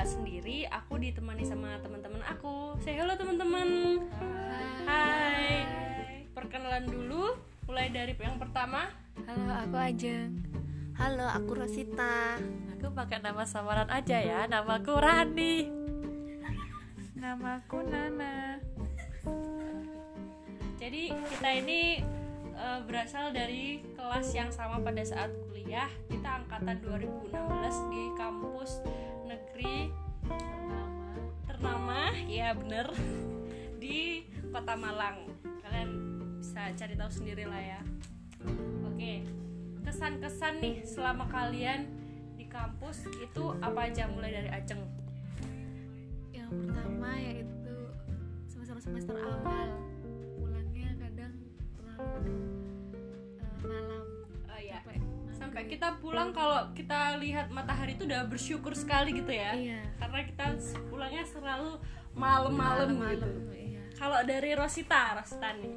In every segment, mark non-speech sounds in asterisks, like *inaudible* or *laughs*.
nggak sendiri aku ditemani sama teman-teman aku say hello teman-teman hai perkenalan dulu mulai dari yang pertama Halo, aku Ajeng. Halo, aku Rosita. Aku pakai nama samaran aja ya. Namaku Rani. Namaku Nana. jadi kita ini eh, berasal dari kelas yang sama pada saat kuliah kita angkatan 2016 di kampus negeri ternama ya bener *laughs* di kota Malang kalian bisa cari tahu sendiri lah ya oke kesan-kesan nih selama kalian di kampus itu apa aja mulai dari Ajeng Yang pertama yaitu semester-semester awal. Pulangnya kadang terlalu eh, malam. Maghrib. kita pulang kalau kita lihat matahari itu udah bersyukur sekali gitu ya Iya. karena kita pulangnya selalu malam-malam gitu iya. kalau dari Rosita Rosita nih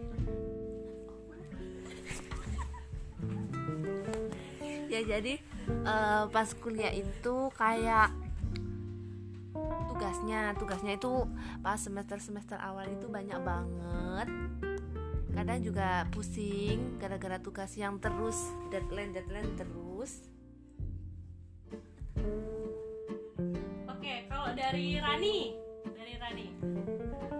Ya jadi eh, pas kuliah itu kayak tugasnya, tugasnya itu pas semester-semester awal itu banyak banget. Kadang juga pusing gara-gara tugas yang terus deadline deadline terus. oke kalau dari Rani? Dari Rani.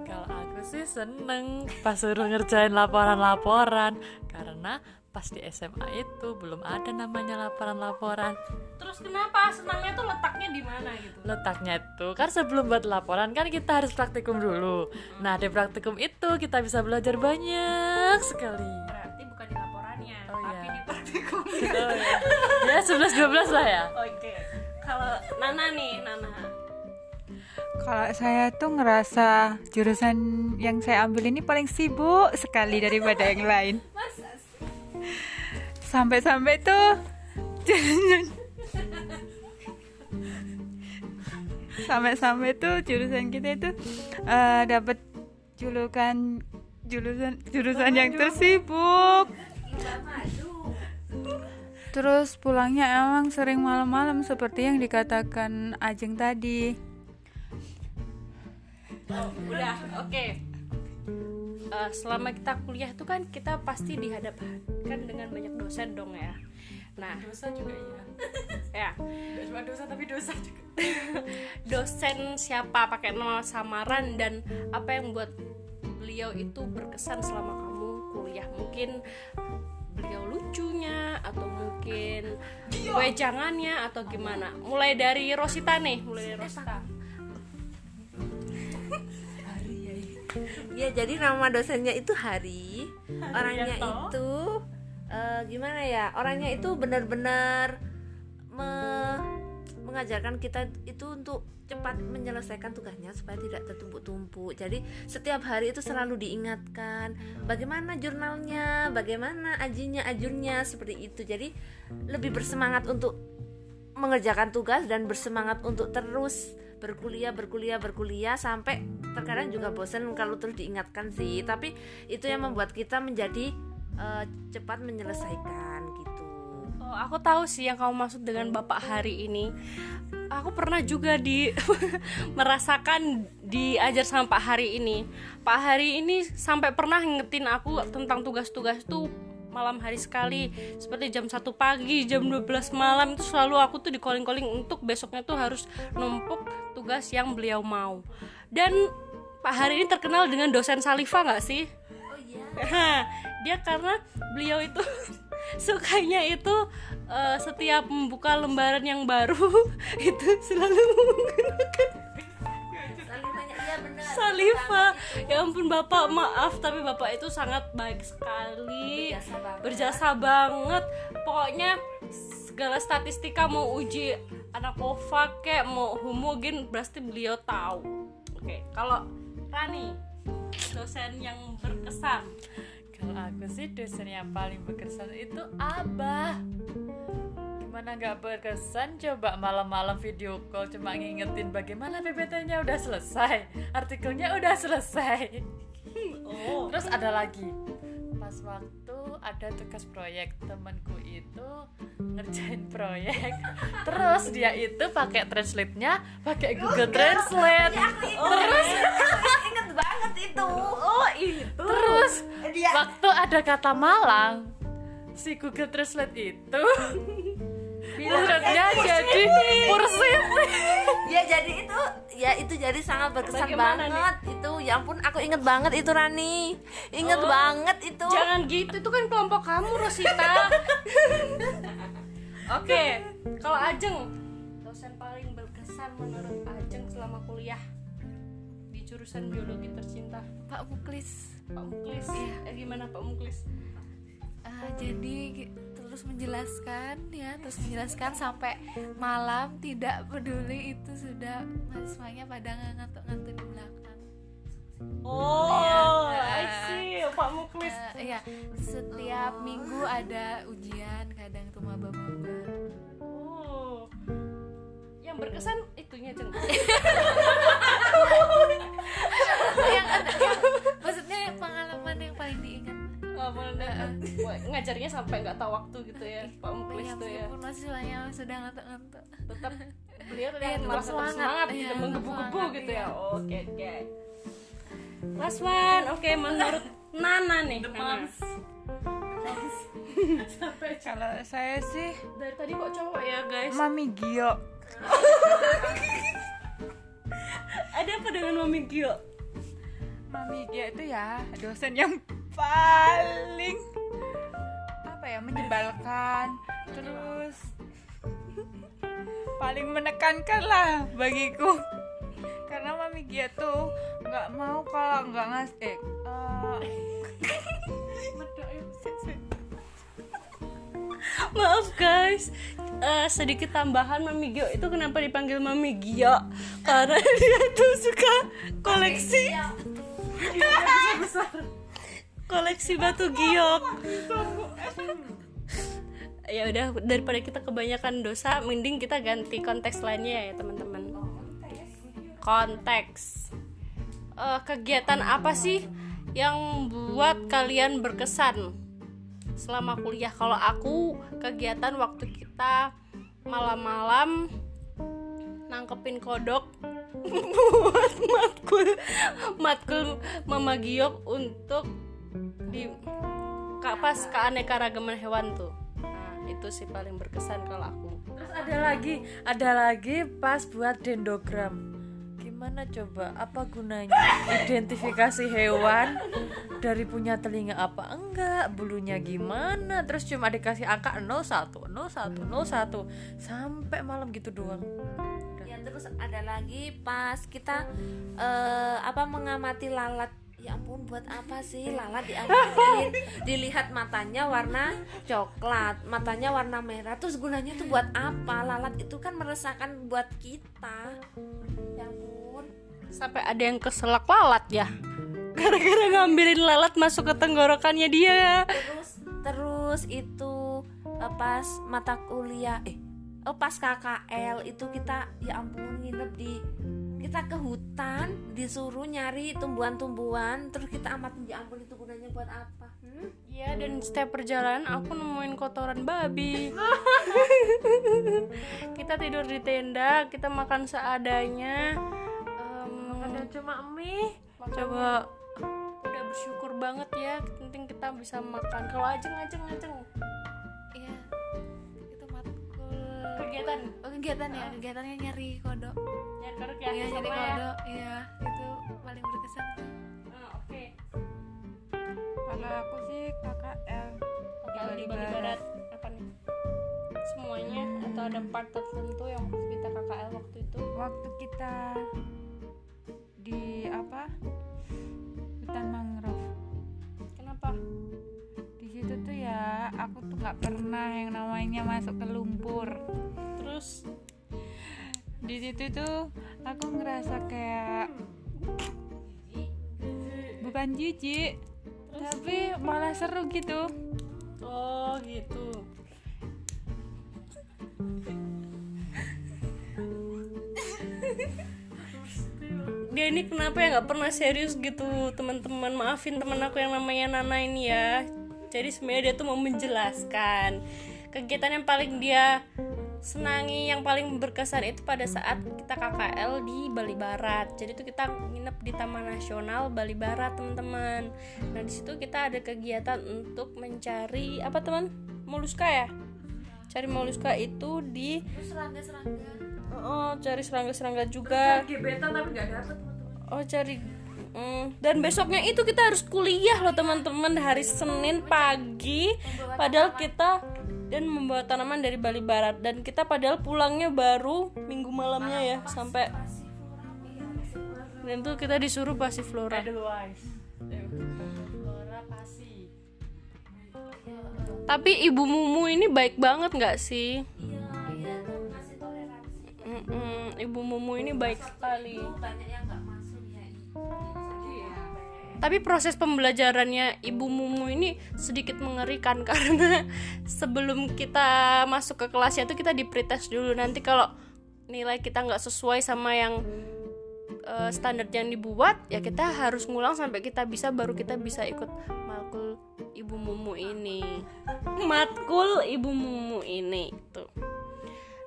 Kalau aku sih seneng pas suruh ngerjain laporan-laporan karena pas di SMA itu belum ada namanya laporan-laporan. terus kenapa? Senangnya tuh letaknya di mana gitu? Letaknya itu kan sebelum buat laporan kan kita harus praktikum dulu. Nah di praktikum itu kita bisa belajar banyak sekali. berarti bukan di laporannya Oh, tapi iya. di praktikum Oh, ya. ya 11-12 lah ya. oke kalau Nana nih Nana Kalau saya tuh ngerasa jurusan yang saya ambil ini paling sibuk sekali daripada yang lain. Sampai-sampai tuh sampai-sampai tuh jurusan kita itu eh, dapat julukan jurusan jurusan yang tersibuk. Terus pulangnya emang sering malam-malam seperti yang dikatakan Ajeng tadi. udah oke Eh, selama kita kuliah tuh kan kita pasti dihadapkan dengan banyak dosen dong ya nah Dosa juga iya. ya *laughs* Gak cuma dosa tapi dosa juga. *laughs* dosen siapa pakai nama samaran dan apa yang buat beliau itu berkesan selama kamu kuliah mungkin beliau lucunya atau mungkin wejangannya atau gimana mulai dari Rosita nih mulai dari Rosita Ya jadi nama dosennya itu Hari. Orangnya itu eh, gimana ya? Orangnya itu benar-benar me- mengajarkan kita itu untuk cepat menyelesaikan tugasnya supaya tidak tertumpuk-tumpuk. Jadi setiap hari itu selalu diingatkan bagaimana jurnalnya, bagaimana ajinya, ajurnya seperti itu. Jadi lebih bersemangat untuk mengerjakan tugas dan bersemangat untuk terus berkuliah berkuliah berkuliah sampai terkadang juga bosan kalau terus diingatkan sih tapi itu yang membuat kita menjadi eh, cepat menyelesaikan gitu Oh, aku tahu sih yang kamu maksud dengan Bapak Hari ini. Aku pernah juga di *laughs* merasakan diajar sama Pak Hari ini. Pak Hari ini sampai pernah ngingetin aku tentang tugas-tugas tuh malam hari sekali seperti jam 1 pagi, jam 12 malam itu selalu aku tuh di calling-calling untuk besoknya tuh harus numpuk tugas yang beliau mau. Dan Pak Hari ini terkenal dengan dosen Salifa nggak sih? oh iya *laughs* dia karena beliau itu sukanya itu eh, setiap membuka lembaran yang baru *laughs* itu selalu menggunakan iya Salifa. Ya ampun Bapak, maaf tapi Bapak itu sangat baik sekali. Berjasa banget. Berjasa banget. Pokoknya segala statistika mau uji anak kova kayak mau homogen pasti beliau tahu. Oke, kalau Rani dosen yang berkesan Kalau aku sih dosen yang paling berkesan itu Abah. Gimana nggak berkesan? Coba malam-malam video call cuma ngingetin bagaimana PPT-nya udah selesai, artikelnya udah selesai. Oh. Terus ada lagi. Pas waktu ada tugas proyek temanku itu ngerjain proyek. Terus dia itu pakai translate-nya pakai Google Translate. Terus banget itu. Oh itu. Terus dia waktu ada kata Malang si Google Translate itu *laughs* bilangnya jadi Pursiti ya jadi itu ya itu jadi sangat berkesan Bagaimana banget itu. Ya ampun aku inget banget itu Rani. Inget Oh. banget itu. jangan gitu itu kan kelompok kamu Rosita. *laughs* Oke kalau Ajeng dosen paling berkesan menurut Ajeng selama kuliah jurusan biologi tercinta. Pak Muklis. Pak Muklis. Eh, gimana Pak Muklis? Eh, jadi terus menjelaskan ya terus menjelaskan sampai malam tidak peduli itu sudah mahasiswanya pada ngantuk-ngantuk di belakang. Oh Iya. I see Pak Muklis. Eh, iya. Setiap minggu ada ujian kadang itu maba-maba. Oh. Yang berkesan itunya Jeng *laughs* Oh, mana- Wah, ngajarnya sampai nggak tahu waktu gitu ya Pak Muklis ya, tuh ya. meskipun mahasiswanya sudah ngantuk-ngantuk. Tetap beliau *laughs* Iya, merasa tetap semangat. semangat Iya, gitu tetap menggebu-gebu gitu iya. ya. Oke oke. Last one oke menurut Nana nih Nana. *laughs* Kalau saya sih dari tadi kok cowok ya guys? Mami Gio. *laughs* ada apa dengan Mami Gio? Mami Gio itu ya dosen yang paling apa ya menyebalkan terus paling menekankan lah bagiku. Karena Mami Gia tuh nggak mau kalau nggak ngas eh eh, maaf guys. Eh, sedikit tambahan Mami Gio itu kenapa dipanggil Mami Gio? Karena dia tuh suka koleksi koleksi batu giok. Ya udah daripada kita kebanyakan dosa mending kita ganti konteks lainnya ya teman-teman. Konteks. Eh, kegiatan apa sih yang buat kalian berkesan selama kuliah? Kalau aku kegiatan waktu kita malam-malam nangkepin kodok *laughs* buat matkul matkul Mama Giok untuk pas keanekaragaman hewan tuh nah, itu sih paling berkesan kalau aku Terus ada lagi, ada lagi pas buat dendogram. Gimana coba? Apa gunanya identifikasi hewan dari punya telinga apa enggak, bulunya gimana? Terus cuma dikasih angka 01, 01, 01 sampai malam gitu doang. ya terus ada lagi pas kita eh, apa mengamati lalat ya ampun buat apa sih? Lalat diamatin dilihat matanya warna coklat matanya warna merah. Terus gunanya tuh buat apa? Lalat itu kan meresahkan buat kita. Ya ampun. Sampai ada yang keselak lalat ya? Gara-gara ngambilin lalat masuk ke tenggorokannya dia. Terus terus itu eh, pas mata kuliah eh oh, pas KKL itu kita ya ampun nginep di kita ke hutan disuruh nyari tumbuhan-tumbuhan terus kita amatin ya ampun itu gunanya buat apa? Hmm? Iya dan setiap perjalanan aku nemuin kotoran babi. *laughs* Kita tidur di tenda, kita makan seadanya. Em, Ada cuma mie. Coba udah bersyukur banget ya penting kita bisa makan. Kalau ajeng ajeng ajeng. Iya. Itu matkul. Kegiatan? Oh, kegiatan ya kegiatannya nyari kodok ya kerja ya, iya nyari sama ya. iya itu paling berkesan Ah, Oke kalau aku sih KKL Kalau di Bali Barat apa nih? Semuanya atau ada part tertentu yang waktu kita KKL waktu itu? waktu kita di apa hutan mangrove Kenapa? di situ tuh ya aku tuh nggak pernah yang namanya masuk ke lumpur Terus di situ tuh aku ngerasa kayak bukan jijik tapi malah seru gitu. Oh gitu. Dia ini kenapa ya? Nggak pernah serius gitu teman-teman. Maafin teman aku yang namanya Nana ini ya. Jadi sebenarnya dia tuh mau menjelaskan kegiatan yang paling dia senangi yang paling berkesan itu pada saat kita KKL di Bali Barat. Jadi tuh kita nginep di Taman Nasional Bali Barat teman-teman. Nah di situ kita ada kegiatan untuk mencari apa teman? Moluska ya? Cari moluska itu di serangga-serangga. oh cari serangga-serangga juga. Gebetan tapi nggak dapet oh cari Dan besoknya itu kita harus kuliah loh teman-teman hari Senin pagi. Padahal kita dan membawa tanaman dari Bali Barat. Dan kita padahal pulangnya baru minggu malamnya ya sampai dan tuh kita disuruh Edelweiss Flora. Pasti tapi ibu Mumu ini baik banget nggak sih? Ibu Mumu ini baik sekali. banyak yang nggak masuk ya Tapi proses pembelajarannya Ibu Mumu ini sedikit mengerikan *laughs* karena sebelum kita masuk ke kelasnya itu kita di dulu nanti kalau nilai kita nggak sesuai sama yang eh, standar yang dibuat ya kita harus ngulang sampai kita bisa baru kita bisa ikut matkul Ibu Mumu ini. Matkul Ibu Mumu ini tuh.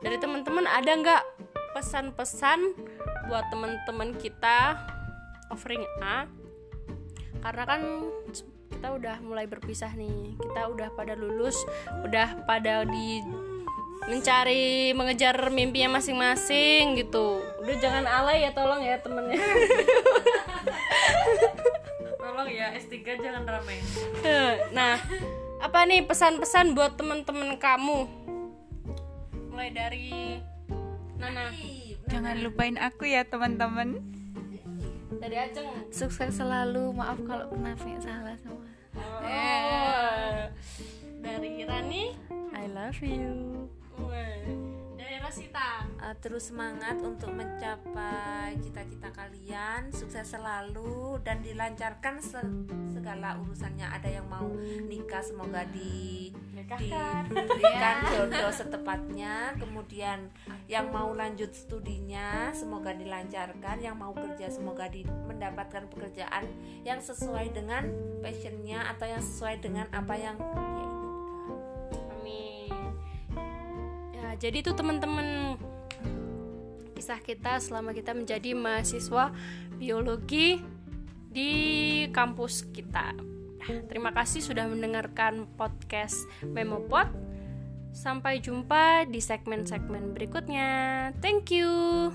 Dari teman-teman ada nggak pesan-pesan buat teman-teman kita offering A karena kan kita udah mulai berpisah nih. Kita udah pada lulus udah pada di mencari mengejar mimpinya masing-masing gitu. Udah jangan alay ya tolong ya temennya. *laughs* Tolong ya S3 jangan rame. *laughs* Nah apa nih pesan-pesan buat teman-teman kamu? Mulai dari Nana. Jangan lupain aku ya teman-teman. Dari Aceng Sukses selalu. Maaf kalau pernah punya salah semua. oh. dari Rani I love you Wah. Dari Rosita Uh, terus semangat untuk mencapai cita-cita kalian sukses selalu dan dilancarkan se- segala urusannya. Ada yang mau nikah semoga di diberikan *laughs* jodoh setepatnya. Kemudian yang mau lanjut studinya semoga dilancarkan. Yang mau kerja semoga di- mendapatkan pekerjaan yang sesuai dengan passionnya atau yang sesuai dengan apa yang jadi itu teman-teman kisah kita selama kita menjadi mahasiswa biologi di kampus kita. Nah, terima kasih sudah mendengarkan podcast Memopod. Sampai jumpa di segmen-segmen berikutnya. Thank you.